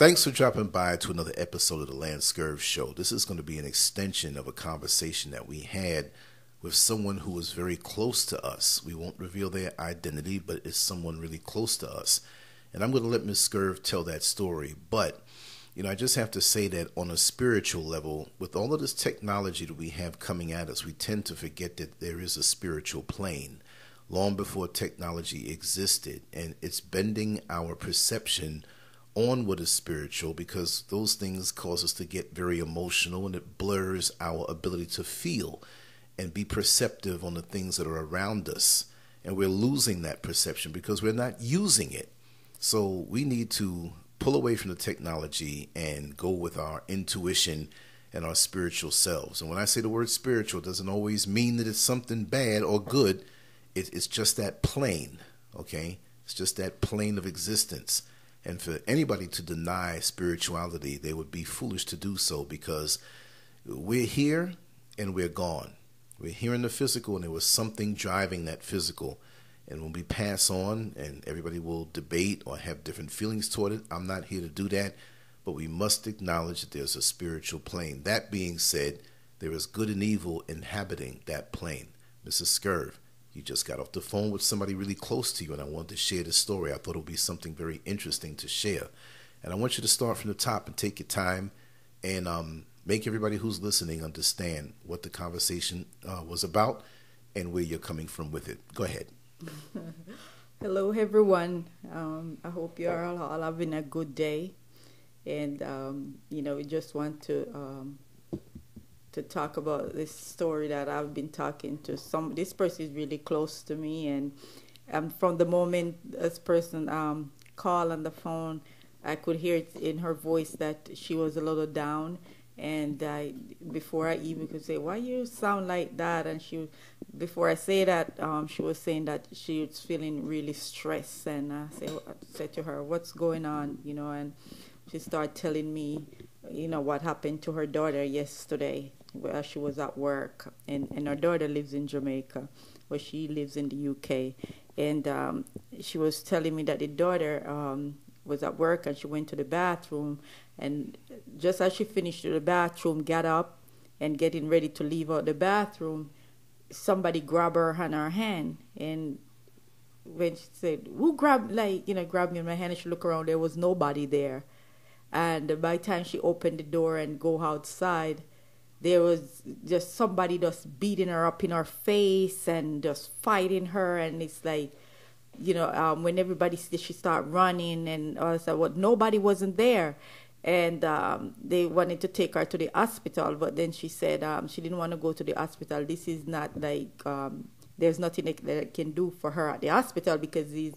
Thanks for dropping by to another episode of the Lance Scurv Show. This is going to be an extension of a conversation that we had with someone who was very close to us. We won't reveal their identity, but it's someone really close to us. And I'm going to let Ms. Scurv tell that story. But, you know, I just have to say that on a spiritual level, with all of this technology that we have coming at us, we tend to forget that there is a spiritual plane long before technology existed. And it's bending our perception on what is spiritual because those things cause us to get very emotional and it blurs our ability to feel and be perceptive on the things that are around us. And we're losing that perception because we're not using it. So we need to pull away from the technology and go with our intuition and our spiritual selves. And when I say the word spiritual, it doesn't always mean that it's something bad or good. it's just that plane, okay? It's just that plane of existence. And for anybody to deny spirituality, they would be foolish to do so because we're here and we're gone. We're here in the physical, and there was something driving that physical. And when we pass on, and everybody will debate or have different feelings toward it, I'm not here to do that. But we must acknowledge that there's a spiritual plane. That being said, there is good and evil inhabiting that plane. Mrs. Scurv, you just got off the phone with somebody really close to you, and I wanted to share this story. I thought it would be something very interesting to share. And I want you to start from the top and take your time and um, make everybody who's listening understand what the conversation uh, was about and where you're coming from with it. Go ahead. Hello, everyone. Um, I hope you are all, having a good day. And, um, you know, we just want to um, to talk about this story that I've been talking to some. This person is really close to me, and um, from the moment this person um, called on the phone, I could hear it in her voice that she was a little down. And I, before I even could say, "Why you sound like that?" and she, before I say that, um, she was saying that she was feeling really stressed. And I said, I said to her, "What's going on?" You know, and she started telling me, you know, what happened to her daughter yesterday where she was at work, and, and her daughter lives in Jamaica, where she lives in the UK. And um, she was telling me that the daughter um, was at work and she went to the bathroom, and just as she finished the bathroom, got up and getting ready to leave out the bathroom, somebody grabbed her on her hand and when she said, "Who grabbed like you know grabbed me in my hand?" and she looked around, there was nobody there. And by the time she opened the door and go outside, there was just somebody just beating her up in her face and just fighting her. And it's like you know um, when everybody she start running and all that what nobody wasn't there. And um, they wanted to take her to the hospital but then she said um, she didn't want to go to the hospital. This is not like um, there's nothing that I can do for her at the hospital because these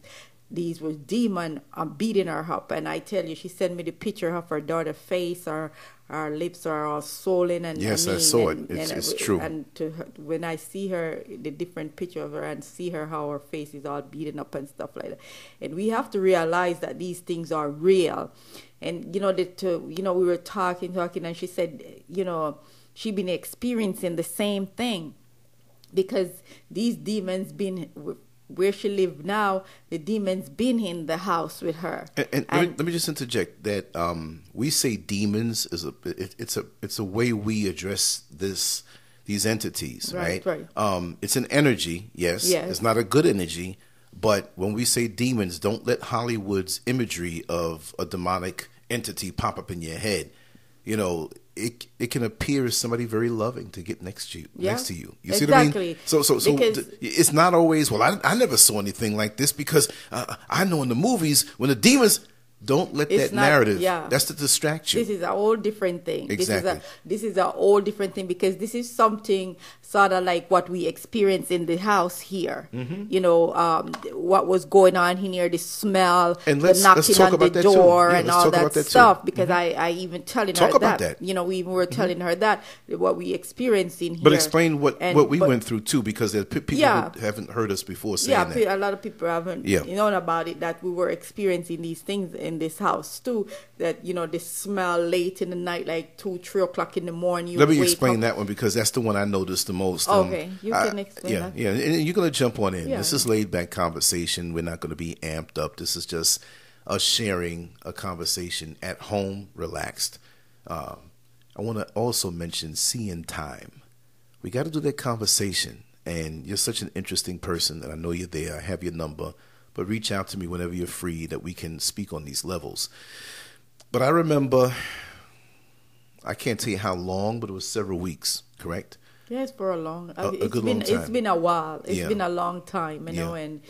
these were demon um, beating her up and i tell you she sent me the picture of her daughter's face Her our lips are all swollen and yes, I, I saw and, it. It's, and, it's true. And to her, when I see her, the different picture of her, and see her how her face is all beaten up and stuff like that, and we have to realize that these things are real. And you know that to, you know we were talking, talking, and she said, you know, she been experiencing the same thing because these demons been where she lived now, the demons been in the house with her. And, and, and let, me, let, me, just interject that um, we say demons is a it, it's a it's a way we address this these entities, right? Right. right. Um, it's an energy, yes. Yes. It's not a good energy, but when we say demons, don't let Hollywood's imagery of a demonic entity pop up in your head. You know, it it can appear as somebody very loving to get next to you yeah, next to you. You see what I mean? So so so it's not always. Well, I I never saw anything like this because uh, I know in the movies when the demons don't let it's that not, narrative. Yeah, that's to distract you. This is a whole different thing. Exactly. This is a this is a whole different thing because this is something sort of like what we experience in the house here. Mm-hmm. You know, um, what was going on here, the smell, and the knocking on the door, yeah, and all that, that stuff. Because mm-hmm. I I even telling talk her that, that, You know, we even were mm-hmm. telling mm-hmm. her that what we experienced in here. But explain what and, what we but, went through too, because there people yeah, haven't heard us before saying yeah, that. Yeah, a lot of people haven't yeah. known about it that we were experiencing these things in this house too that you know they smell late in the night, like two, three o'clock in the morning. Let me explain up. that one because that's the one I noticed the most. Um, okay, you can explain. Yeah, that. yeah, and you're gonna jump on in. Yeah. This is laid back conversation. We're not to be amped up. This is just us sharing a conversation at home, relaxed. Um, I want to also mention seeing time. We got to do that conversation. And you're such an interesting person, and I know you're there. I have your number, but reach out to me whenever you're free that we can speak on these levels. But I remember, I can't tell you how long, but it was several weeks, correct? Yes, for a long. A- a it's good been long time. it's been a while. It's Yeah. been a long time, you know, Yeah. and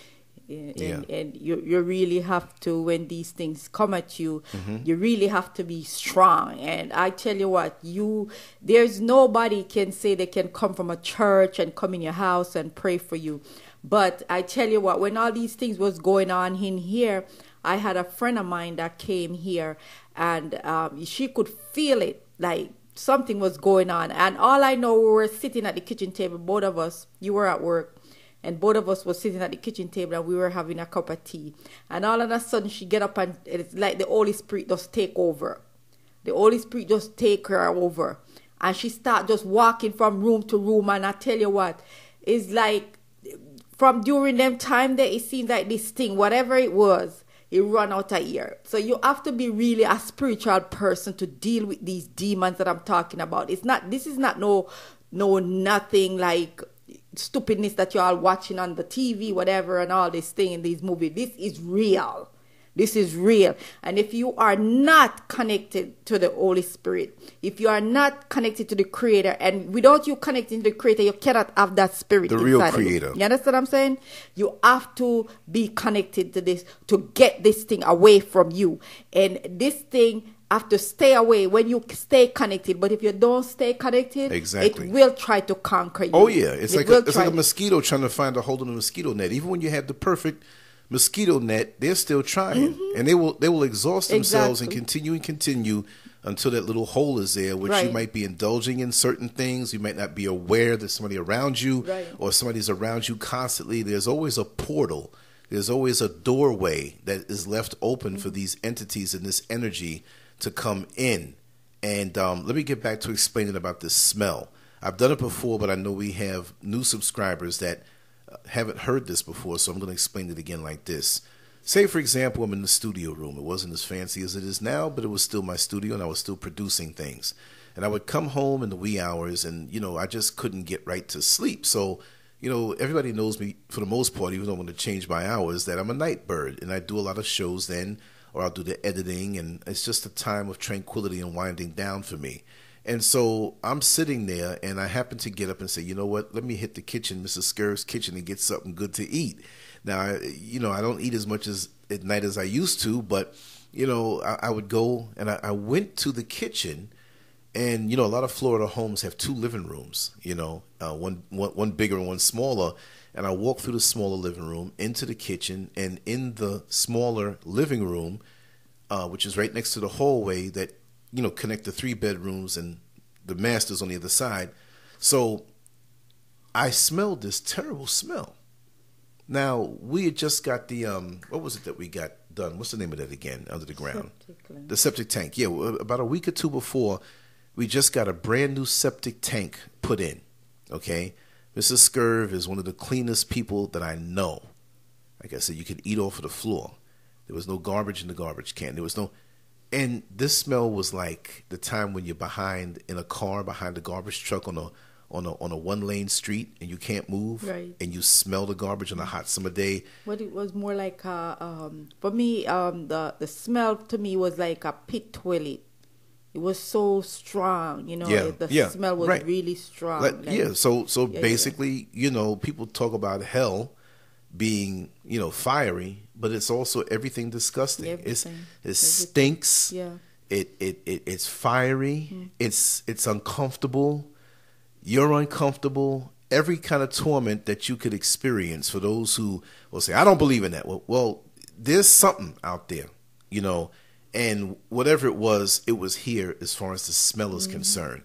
and, Yeah. and you you really have to when these things come at you, Mm-hmm. you really have to be strong. And I tell you what, you there's nobody can say they can come from a church and come in your house and pray for you. But I tell you what, when all these things was going on in here, I had a friend of mine that came here, and um, she could feel it like something was going on. And all I know, we were sitting at the kitchen table, both of us. You were at work, and both of us were sitting at the kitchen table, and we were having a cup of tea. And all of a sudden, she get up, and it's like the Holy Spirit just take over. The Holy Spirit just take her over, and she start just walking from room to room. And I tell you what, it's like from during them time that it seems like this thing, whatever it was, it run out of here. So you have to be really a spiritual person to deal with these demons that I'm talking about. It's not this is not no no nothing like stupidness that you're all watching on the TV, whatever, and all this thing in these movies. This is real. This is real. And if you are not connected to the Holy Spirit, if you are not connected to the Creator, and without you connecting to the Creator, you cannot have that spirit. The real of you. Creator. You understand what I'm saying? You have to be connected to this to get this thing away from you. And this thing have to stay away when you stay connected. But if you don't stay connected, Exactly. it will try to conquer you. Oh yeah, it's It like a, it's like a mosquito trying to find a hold in a mosquito net. Even when you have the perfect mosquito net, they're still trying, and they will they will exhaust themselves and Mm-hmm. Continue and continue until that little hole is there, which you might be indulging in certain things. You might not be aware that somebody around you Right. or somebody's around you constantly. There's always a portal. There's always a doorway that is left open for these entities and this energy to come in. And um, let me get back to explaining about this smell. I've done it before, but I know we have new subscribers that haven't heard this before, so I'm going to explain it again like this. Say, for example, I'm in the studio room. It wasn't as fancy as it is now, but it was still my studio, and I was still producing things. And I would come home in the wee hours, and you know, I just couldn't get right to sleep. So, you know, everybody knows me for the most part, even though I'm going to change my hours, that I'm a night bird, and I do a lot of shows then, or I'll do the editing, and it's just a time of tranquility and winding down for me. And so I'm sitting there, and I happen to get up and say, you know what? Let me hit the kitchen, Mrs. Scurv's kitchen, and get something good to eat. Now, I, you know, I don't eat as much as at night as I used to, but you know, I, I would go and I, I went to the kitchen, and you know, a lot of Florida homes have two living rooms. You know, uh, one, one one bigger and one smaller. And I walked through the smaller living room into the kitchen, and in the smaller living room, uh, which is right next to the hallway that you know connect the three bedrooms and the masters on the other side. So I smelled this terrible smell. Now we had just got the um, what was it that we got done? What's the name of that again? Under the ground, Septic the septic tank. Yeah, about a week or two before, we just got a brand new septic tank put in. Okay, Mrs. Scurv is one of the cleanest people that I know. Like I said, you could eat off of the floor. There was no garbage in the garbage can. There was no, and this smell was like the time when you're behind in a car behind a garbage truck on a on a on a one lane street and you can't move, Right. and you smell the garbage on a hot summer day. But it was more like a, um, for me, um, the the smell to me was like a pit toilet. It was so strong, you know. Yeah, the yeah, smell was right. really strong. Like, like- yeah, so so yeah, yeah. basically, you know, people talk about hell being, you know, fiery, but it's also everything disgusting. It's Everything. it Everything. stinks. Yeah. It it, it it's fiery. Mm. It's it's uncomfortable. You're uncomfortable. Every kind of torment that you could experience for those who will say, "I don't believe in that." Well, well, there's something out there, you know, and whatever it was, it was here as far as the smell is mm-hmm. concerned.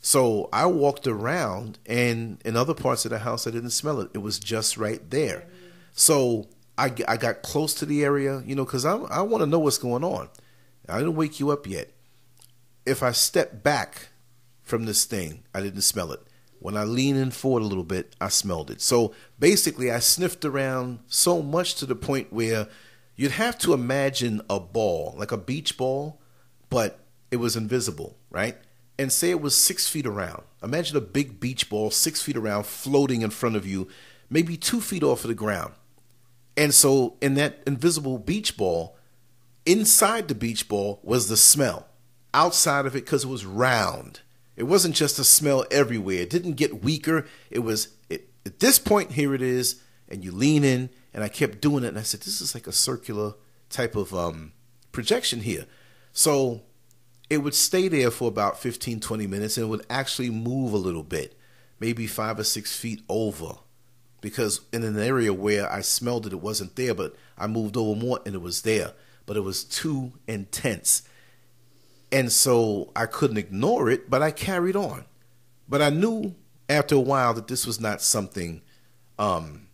So I walked around, and in other parts of the house, I didn't smell it. It was just right there. So I, I got close to the area, you know, because I, I want to know what's going on. I didn't wake you up yet. If I step back from this thing, I didn't smell it. When I lean in forward a little bit, I smelled it. So basically, I sniffed around so much to the point where, You'd have to imagine a ball, like a beach ball, but it was invisible, right? And say it was six feet around. Imagine a big beach ball, six feet around, floating in front of you, maybe two feet off of the ground. And so, in that invisible beach ball, inside the beach ball was the smell. Outside of it, because it was round. It wasn't just a smell everywhere. It didn't get weaker. It was, it, at this point, here it is. And you lean in, and I kept doing it. And I said, this is like a circular type of um, projection here. So it would stay there for about 15, 20 minutes, and it would actually move a little bit, maybe five or six feet over. Because in an area where I smelled it, it wasn't there, but I moved over more and it was there. But it was too intense. And so I couldn't ignore it, but I carried on. But I knew after a while that this was not something um,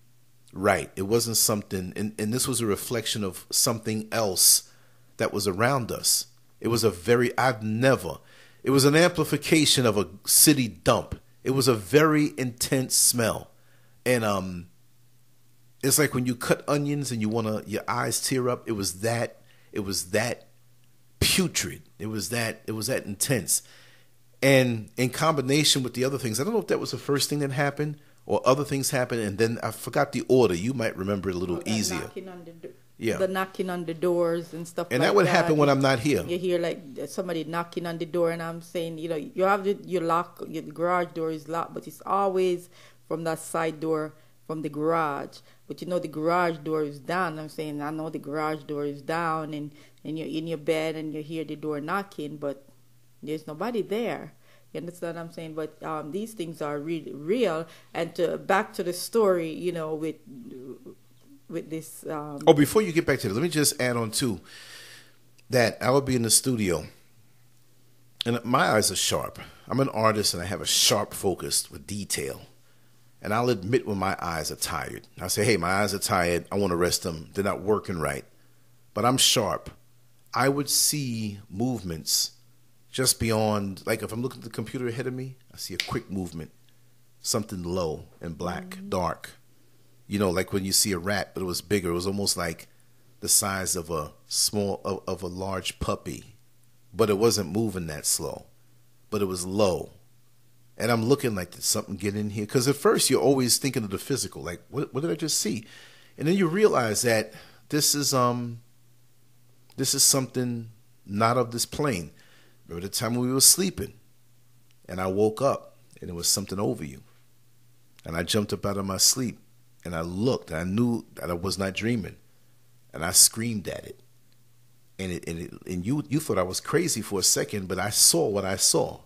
right. It wasn't something, and, and this was a reflection of something else that was around us. It was a very, I've never, it was an amplification of a city dump. It was a very intense smell. And um, it's like when you cut onions and you want to, your eyes tear up. It was that, it was that putrid. It was that, it was that intense. And in combination with the other things, I don't know if that was the first thing that happened, or other things happened, and then I forgot the order. You might remember it a little easier. The, yeah, the knocking on the doors and stuff. And like that would that. happen when I'm not here. You hear like somebody knocking on the door, and I'm saying, you know, you have the, your lock, your garage door is locked, but it's always from that side door from the garage. But you know the garage door is down. I'm saying I know the garage door is down, and and you're in your bed and you hear the door knocking, but there's nobody there. You understand what I'm saying? But um, these things are really real. And to, back to the story, you know, with with this. Um, oh, before you get back to it, let me just add on too that I would be in the studio, and my eyes are sharp. I'm an artist, and I have a sharp focus with detail. And I'll admit when my eyes are tired. I say, "Hey, my eyes are tired. I want to rest them. They're not working right." But I'm sharp. I would see movements just beyond like if I'm looking at the computer ahead of me, I see a quick movement, something low and black, mm-hmm. dark. You know, like when you see a rat, but it was bigger. It was almost like the size of a small of, of a large puppy, but it wasn't moving that slow, but it was low. And I'm looking like, did something get in here? Because at first you're always thinking of the physical, like, what, what did I just see? And then you realize that this is um, this is something not of this plane. Remember the time when we were sleeping and I woke up and it was something over you. And I jumped up out of my sleep and I looked and I knew that I was not dreaming. And I screamed at it. And it and, it, and you you thought I was crazy for a second, but I saw what I saw.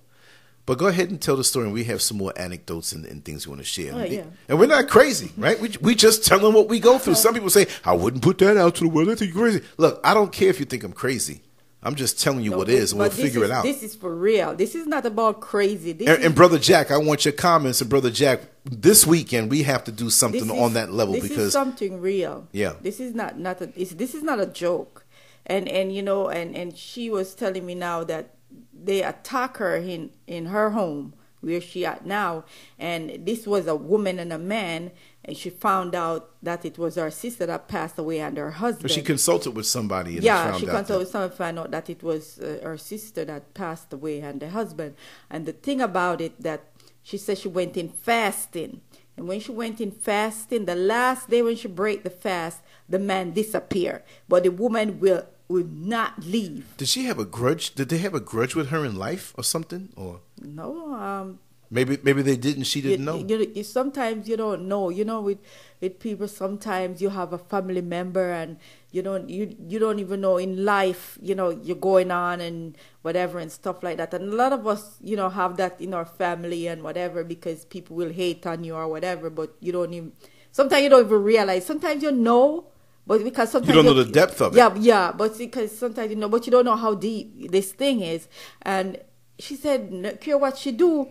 But go ahead and tell the story, and we have some more anecdotes and, and things we want to share. Oh, yeah. And we're not crazy, right? We, we just tell them what we go through. Some people say, I wouldn't put that out to the world. I think you're crazy. Look, I don't care if you think I'm crazy. I'm just telling you no, what it is, and we'll figure is, it out. This is for real. This is not about crazy. And, and, brother Jack, I want your comments. And brother Jack, this weekend we have to do something is, on that level this because is something real. Yeah, this is not not a, this is not a joke. And and you know, and and she was telling me now that they attack her in in her home where she at now, and this was a woman and a man and she found out that it was her sister that passed away and her husband. But she consulted with somebody. And yeah, she consulted with someone found out that it was uh, her sister that passed away and the husband. And the thing about it that she said she went in fasting, and when she went in fasting, the last day when she break the fast, the man disappeared, but the woman will will not leave. Did she have a grudge? Did they have a grudge with her in life or something? Or no, um, Maybe maybe they didn't. She didn't you, know. You, you, sometimes you don't know. You know, with with people, sometimes you have a family member, and you don't you you don't even know in life. You know, you're going on and whatever and stuff like that. And a lot of us, you know, have that in our family and whatever because people will hate on you or whatever. But you don't even. Sometimes you don't even realize. Sometimes you know, but because sometimes you don't know the depth of it. Yeah, yeah. But because sometimes you know, but you don't know how deep this thing is. And she said, "Care what she do."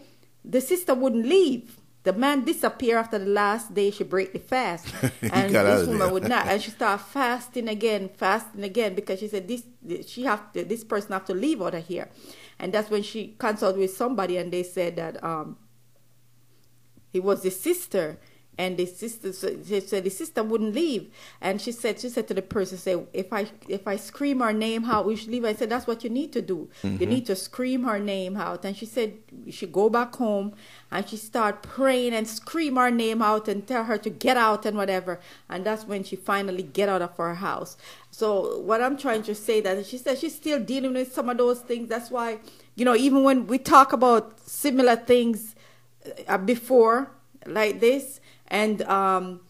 the sister wouldn't leave. The man disappeared after the last day she break the fast, and this woman would not. And she started fasting again, fasting again because she said this she have to, this person have to leave out of here, and that's when she consulted with somebody and they said that um, it was the sister and the sister she said the sister wouldn't leave. And she said she said to the person say if i if i scream her name out we should leave? I said that's what you need to do. You need to scream her name out. And she said she go back home. And she start praying and scream her name out and tell her to get out and whatever. And that's when she finally get out of her house. So what i'm trying to say that she said she's still dealing with some of those things. That's why you know even when we talk about similar things uh, before like this and um,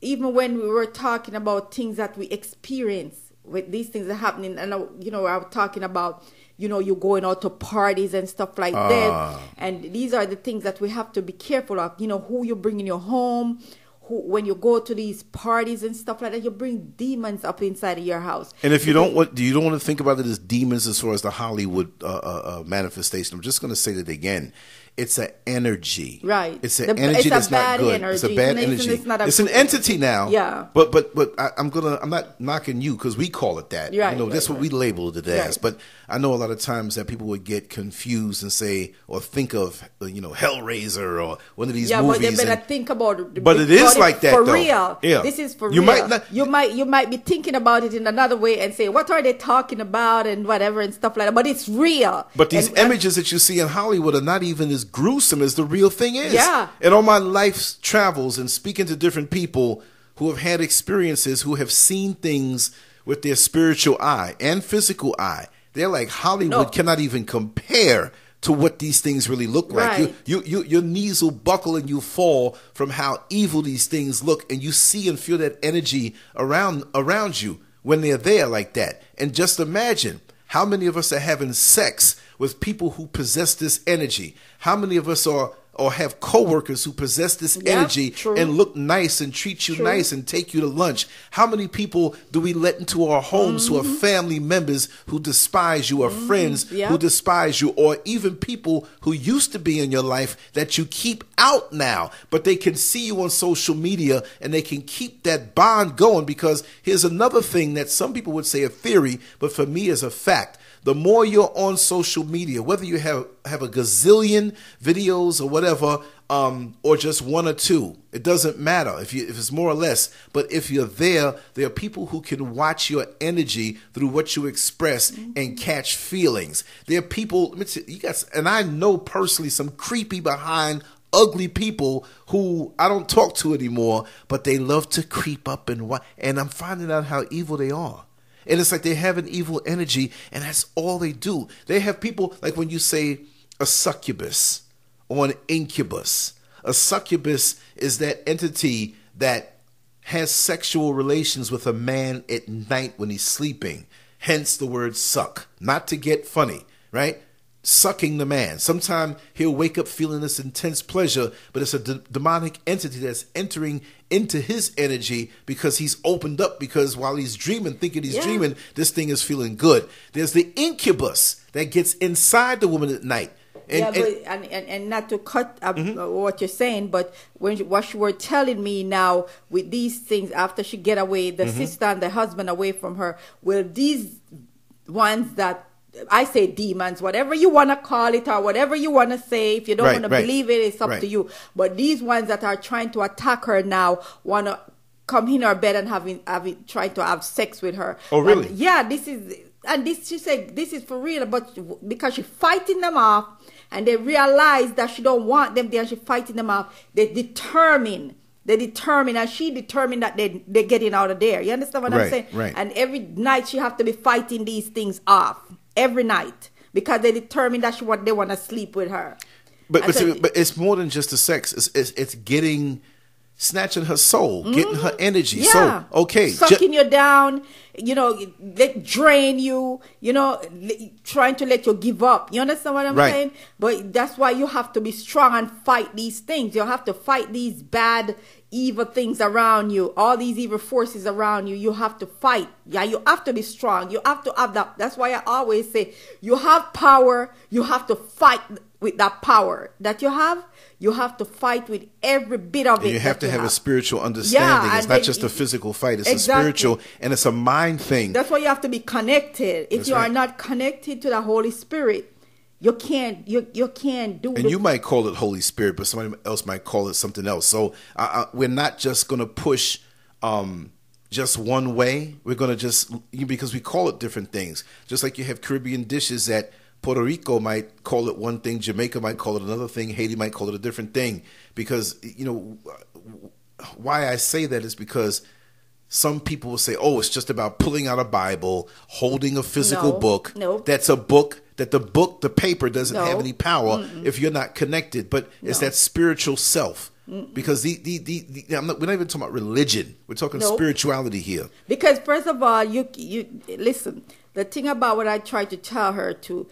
even when we were talking about things that we experience with these things that are happening, and uh, you know, I was talking about you know you're going out to parties and stuff like Ah. that, and these are the things that we have to be careful of. You know, who you bring in your home. Who, when you go to these parties and stuff like that, you bring demons up inside of your house. And if you don't want, you don't want to think about it as demons as far as the Hollywood uh, uh, uh, manifestation. I'm just going to say that again. It's an energy, Right. It's an The- energy it's that's not good. It's a bad It's- energy. it's not a It's an entity energy. now. Yeah. But but but I, I'm gonna. I'm not knocking you because we call it that. Right, You know, right, that's what we right. labeled it as. Right. But I know a lot of times that people would get confused and say or think of uh, you know Hellraiser or one of these yeah, movies. but they better and- think about it. But it is like that, for though. real. Yeah. this is for You real. might not- you might you might be thinking about it in another way and say, "What are they talking about?" and whatever and stuff like that. But it's real. But these And- and- images that you see in Hollywood are not even as gruesome as the real thing is. Yeah. And on my life's travels and speaking to different people who have had experiences, who have seen things with their spiritual eye and physical eye, they're like Hollywood No. cannot even compare to what these things really look like. Right. You, you, you, your knees will buckle and you fall from how evil these things look, and you see and feel that energy around around you when they're there like that. And just imagine how many of us are having sex with people who possess this energy. How many of us are or have coworkers who possess this energy true. and look nice and treat you True. nice and take you to lunch. How many people do we let into our homes who are family members who despise you or friends Mm-hmm. Yeah. who despise you or even people who used to be in your life that you keep out now, but they can see you on social media and they can keep that bond going because here's another thing that some people would say a theory, but for me is a fact. The more you're on social media, whether you have have a gazillion videos or whatever, um, or just one or two, it doesn't matter if you if it's more or less. But if you're there, there are people who can watch your energy through what you express and catch feelings. There are people. You, you guys, and I know personally some creepy behind ugly people who I don't talk to anymore, but they love to creep up and wa- and I'm finding out how evil they are. And it's like they have an evil energy, and that's all they do. They have people like when you say a succubus or an incubus. A succubus is that entity that has sexual relations with a man at night when he's sleeping. Hence the word suck. Not to get funny, right? Sucking the man. Sometimes he'll wake up feeling this intense pleasure, but it's a d- demonic entity that's entering into his energy because he's opened up. Because while he's dreaming, thinking he's Yeah. dreaming, this thing is feeling good. There's the incubus that gets inside the woman at night. And, yeah, and- Mm-hmm. but and, and, and not to cut up uh, what you're saying, but when you, what she were telling me now with these things after she get away, the Mm-hmm. sister and the husband away from her, will these ones that I say demons, whatever you want to call it or whatever you want to say, if you don't Right, want to believe it, it's up right. to you. But these ones that are trying to attack her now want to come in her bed and having having trying to have sex with her. Oh, really? And yeah, this is and this she said this is for real, but because she's fighting them off, and they realize that she don't want them there, she's fighting them off. They determine. They determine, and she determined that they they're getting out of there. You understand what I'm saying? right. And every night she have to be fighting these things off every night because they determine that she what they want to sleep with her. But but, so- but it's more than just the sex. It's it's, it's getting snatching her soul, getting her energy. Mm-hmm. Yeah. So okay, ju- Sucking you down, you know, let drain you, you know, trying to let you give up. You understand what I'm Right. saying? But that's why you have to be strong and fight these things. You have to fight these bad, evil things around you, all these evil forces around you. You have to fight. Yeah, you have to be strong. You have to have that. That's why I always say you have power. You have to fight with that power that you have. You have to fight with every bit of it. you have to have, a spiritual understanding. Yeah, it's not just a physical fight; it's Exactly. a spiritual and it's a mind thing. That's why you have to be connected. If That's you right. are not connected to the Holy Spirit, You can't you you can't do. And you might call it Holy Spirit, but somebody else might call it something else. So uh, uh, we're not just going to push um, just one way. We're going to just because we call it different things. Just like you have Caribbean dishes that Puerto Rico might call it one thing, Jamaica might call it another thing, Haiti might call it a different thing. Because you know why I say that is because some people will say, "Oh, it's just about pulling out a Bible, holding a physical No, book. no. That's a book that the book, the paper doesn't No. have any power if you're not connected. But it's that spiritual self. Because the, the, the, the I'm not, we're not even talking about religion. We're talking Nope. spirituality here. Because first of all, you you listen. The thing about what I try to tell her to.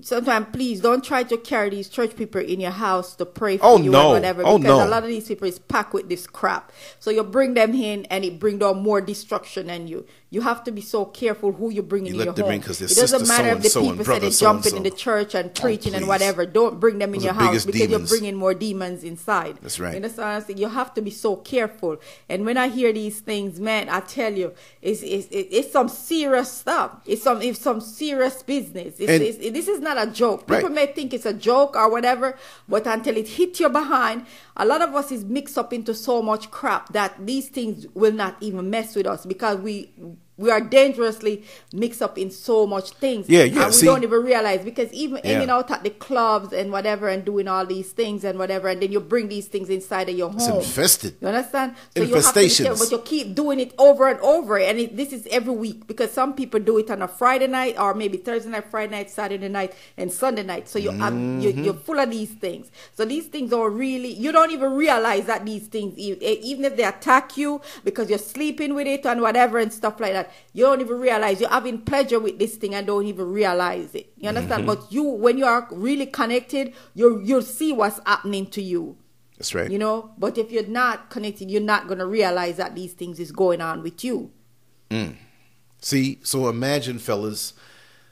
Sometimes, please don't try to carry these church people in your house to pray for Oh, you no. or whatever. Oh, because no. a lot of these people is packed with this crap. So you bring them in, and it bring down more destruction than you. You have to be so careful who you bring in You let your them home. in 'cause they're it doesn't matter if the people say they're jumping in the church and oh, preaching and whatever. Don't bring them in Those your house because demons. you're bringing more demons inside. That's right. You understand? what I'm saying? You have to be so careful. And when I hear these things, man, I tell you, it's it's, it's some serious stuff. It's some it's some serious business. It's, it's, this is not a joke. Right. People may think it's a joke or whatever, but until it hits your behind, a lot of us is mixed up into so much crap that these things will not even mess with us because we we are dangerously mixed up in so much things. Yeah, yeah, And we see- don't even realize because even Yeah. hanging out at the clubs and whatever and doing all these things and whatever, and then you bring these things inside of your home. It's infested. You understand? So you have to be careful, Infestations. but you keep doing it over and over, and it, this is every week because some people do it on a Friday night or maybe Thursday night, Friday night, Saturday night, and Sunday night. So you Mm-hmm. you're full of these things. So these things are really you don't even realize that these things, even if they attack you because you're sleeping with it and whatever and stuff like that, you don't even realize you're having pleasure with this thing and don't even realize it. You understand? Mm-hmm. But you, when you are really connected, you you'll see what's happening to you. That's right. You know, but if you're not connected, you're not going to realize that these things is going on with you. See, so imagine, fellas,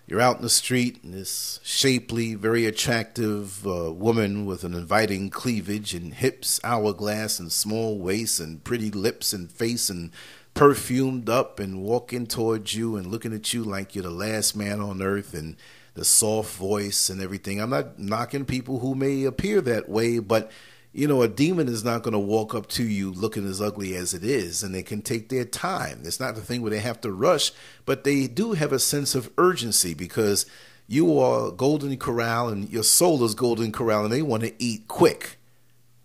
you're out in the street, and this shapely, very attractive uh, woman with an inviting cleavage and hips, hourglass, and small waist, and pretty lips and face, and perfumed up, and walking towards you and looking at you like you're the last man on earth, and the soft voice and everything. I'm not knocking people who may appear that way, but you know, a demon is not going to walk up to you looking as ugly as it is, and they can take their time. It's not the thing where they have to rush, but they do have a sense of urgency because you are golden corral and your soul is golden corral, and they want to eat quick.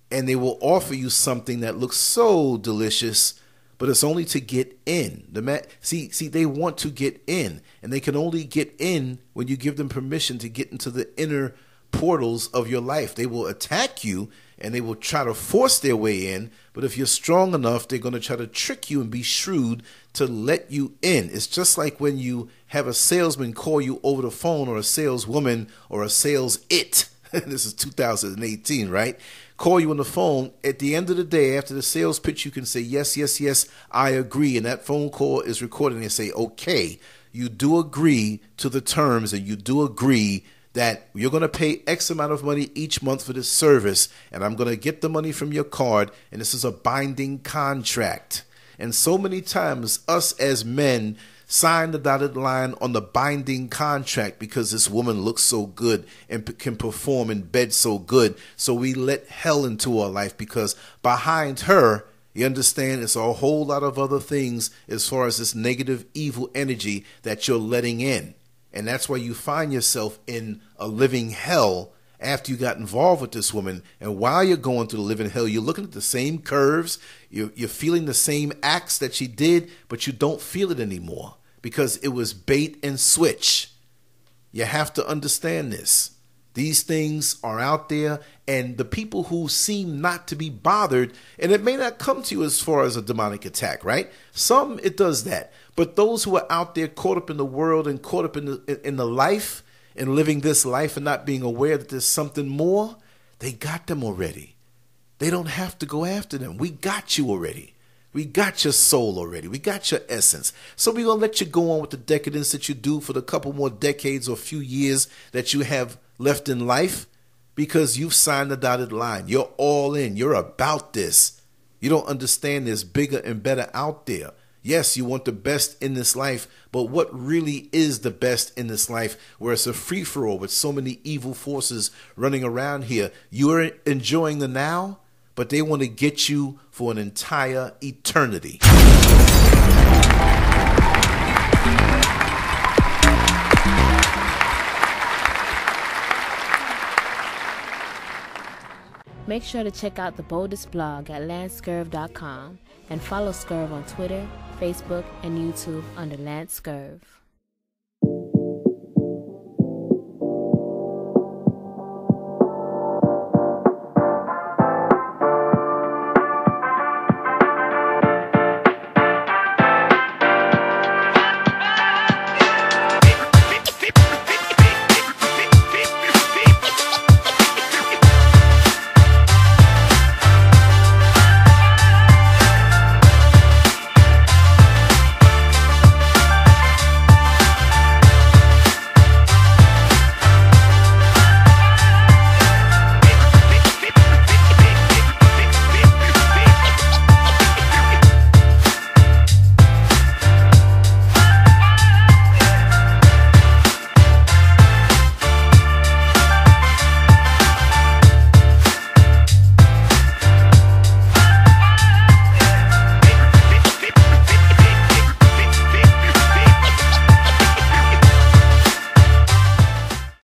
And they will offer you something that looks so delicious, but it's only to get in. The ma- see, see, they want to get in, and they can only get in when you give them permission to get into the inner portals of your life. They will attack you and they will try to force their way in. But if you're strong enough, they're going to try to trick you and be shrewd to let you in. It's just like when you have a salesman call you over the phone or a saleswoman or a sales it. this is 2018, right? Call you on the phone. At the end of the day, after the sales pitch, you can say, Yes, yes, yes, I agree. And that phone call is recorded and they say, Okay, you do agree to the terms and you do agree that you're going to pay X amount of money each month for this service, and I'm going to get the money from your card, and this is a binding contract. And so many times, us as men sign the dotted line on the binding contract because this woman looks so good and p- can perform in bed so good. So we let hell into our life because behind her, you understand, it's a whole lot of other things as far as this negative, evil energy that you're letting in. And that's why you find yourself in a living hell after you got involved with this woman. And while you're going through the living hell, you're looking at the same curves, you're, you're feeling the same acts that she did, but you don't feel it anymore because it was bait and switch. You have to understand this. These things are out there, and the people who seem not to be bothered, and it may not come to you as far as a demonic attack, right? Some it does that, but those who are out there caught up in the world and caught up in the in the life and living this life and not being aware that there's something more, they got them already. They don't have to go after them. We got you already. We got your soul already. We got your essence. So we're going to let you go on with the decadence that you do for the couple more decades or few years that you have left in life because you've signed the dotted line. You're all in. You're about this. You don't understand there's bigger and better out there. Yes, you want the best in this life, but what really is the best in this life where it's a free for all with so many evil forces running around here? You are enjoying the now, but they want to get you for an entire eternity. Make sure to check out the boldest blog at lancescurv.com and follow Scurv on Twitter, Facebook, and YouTube under Lance Scurv.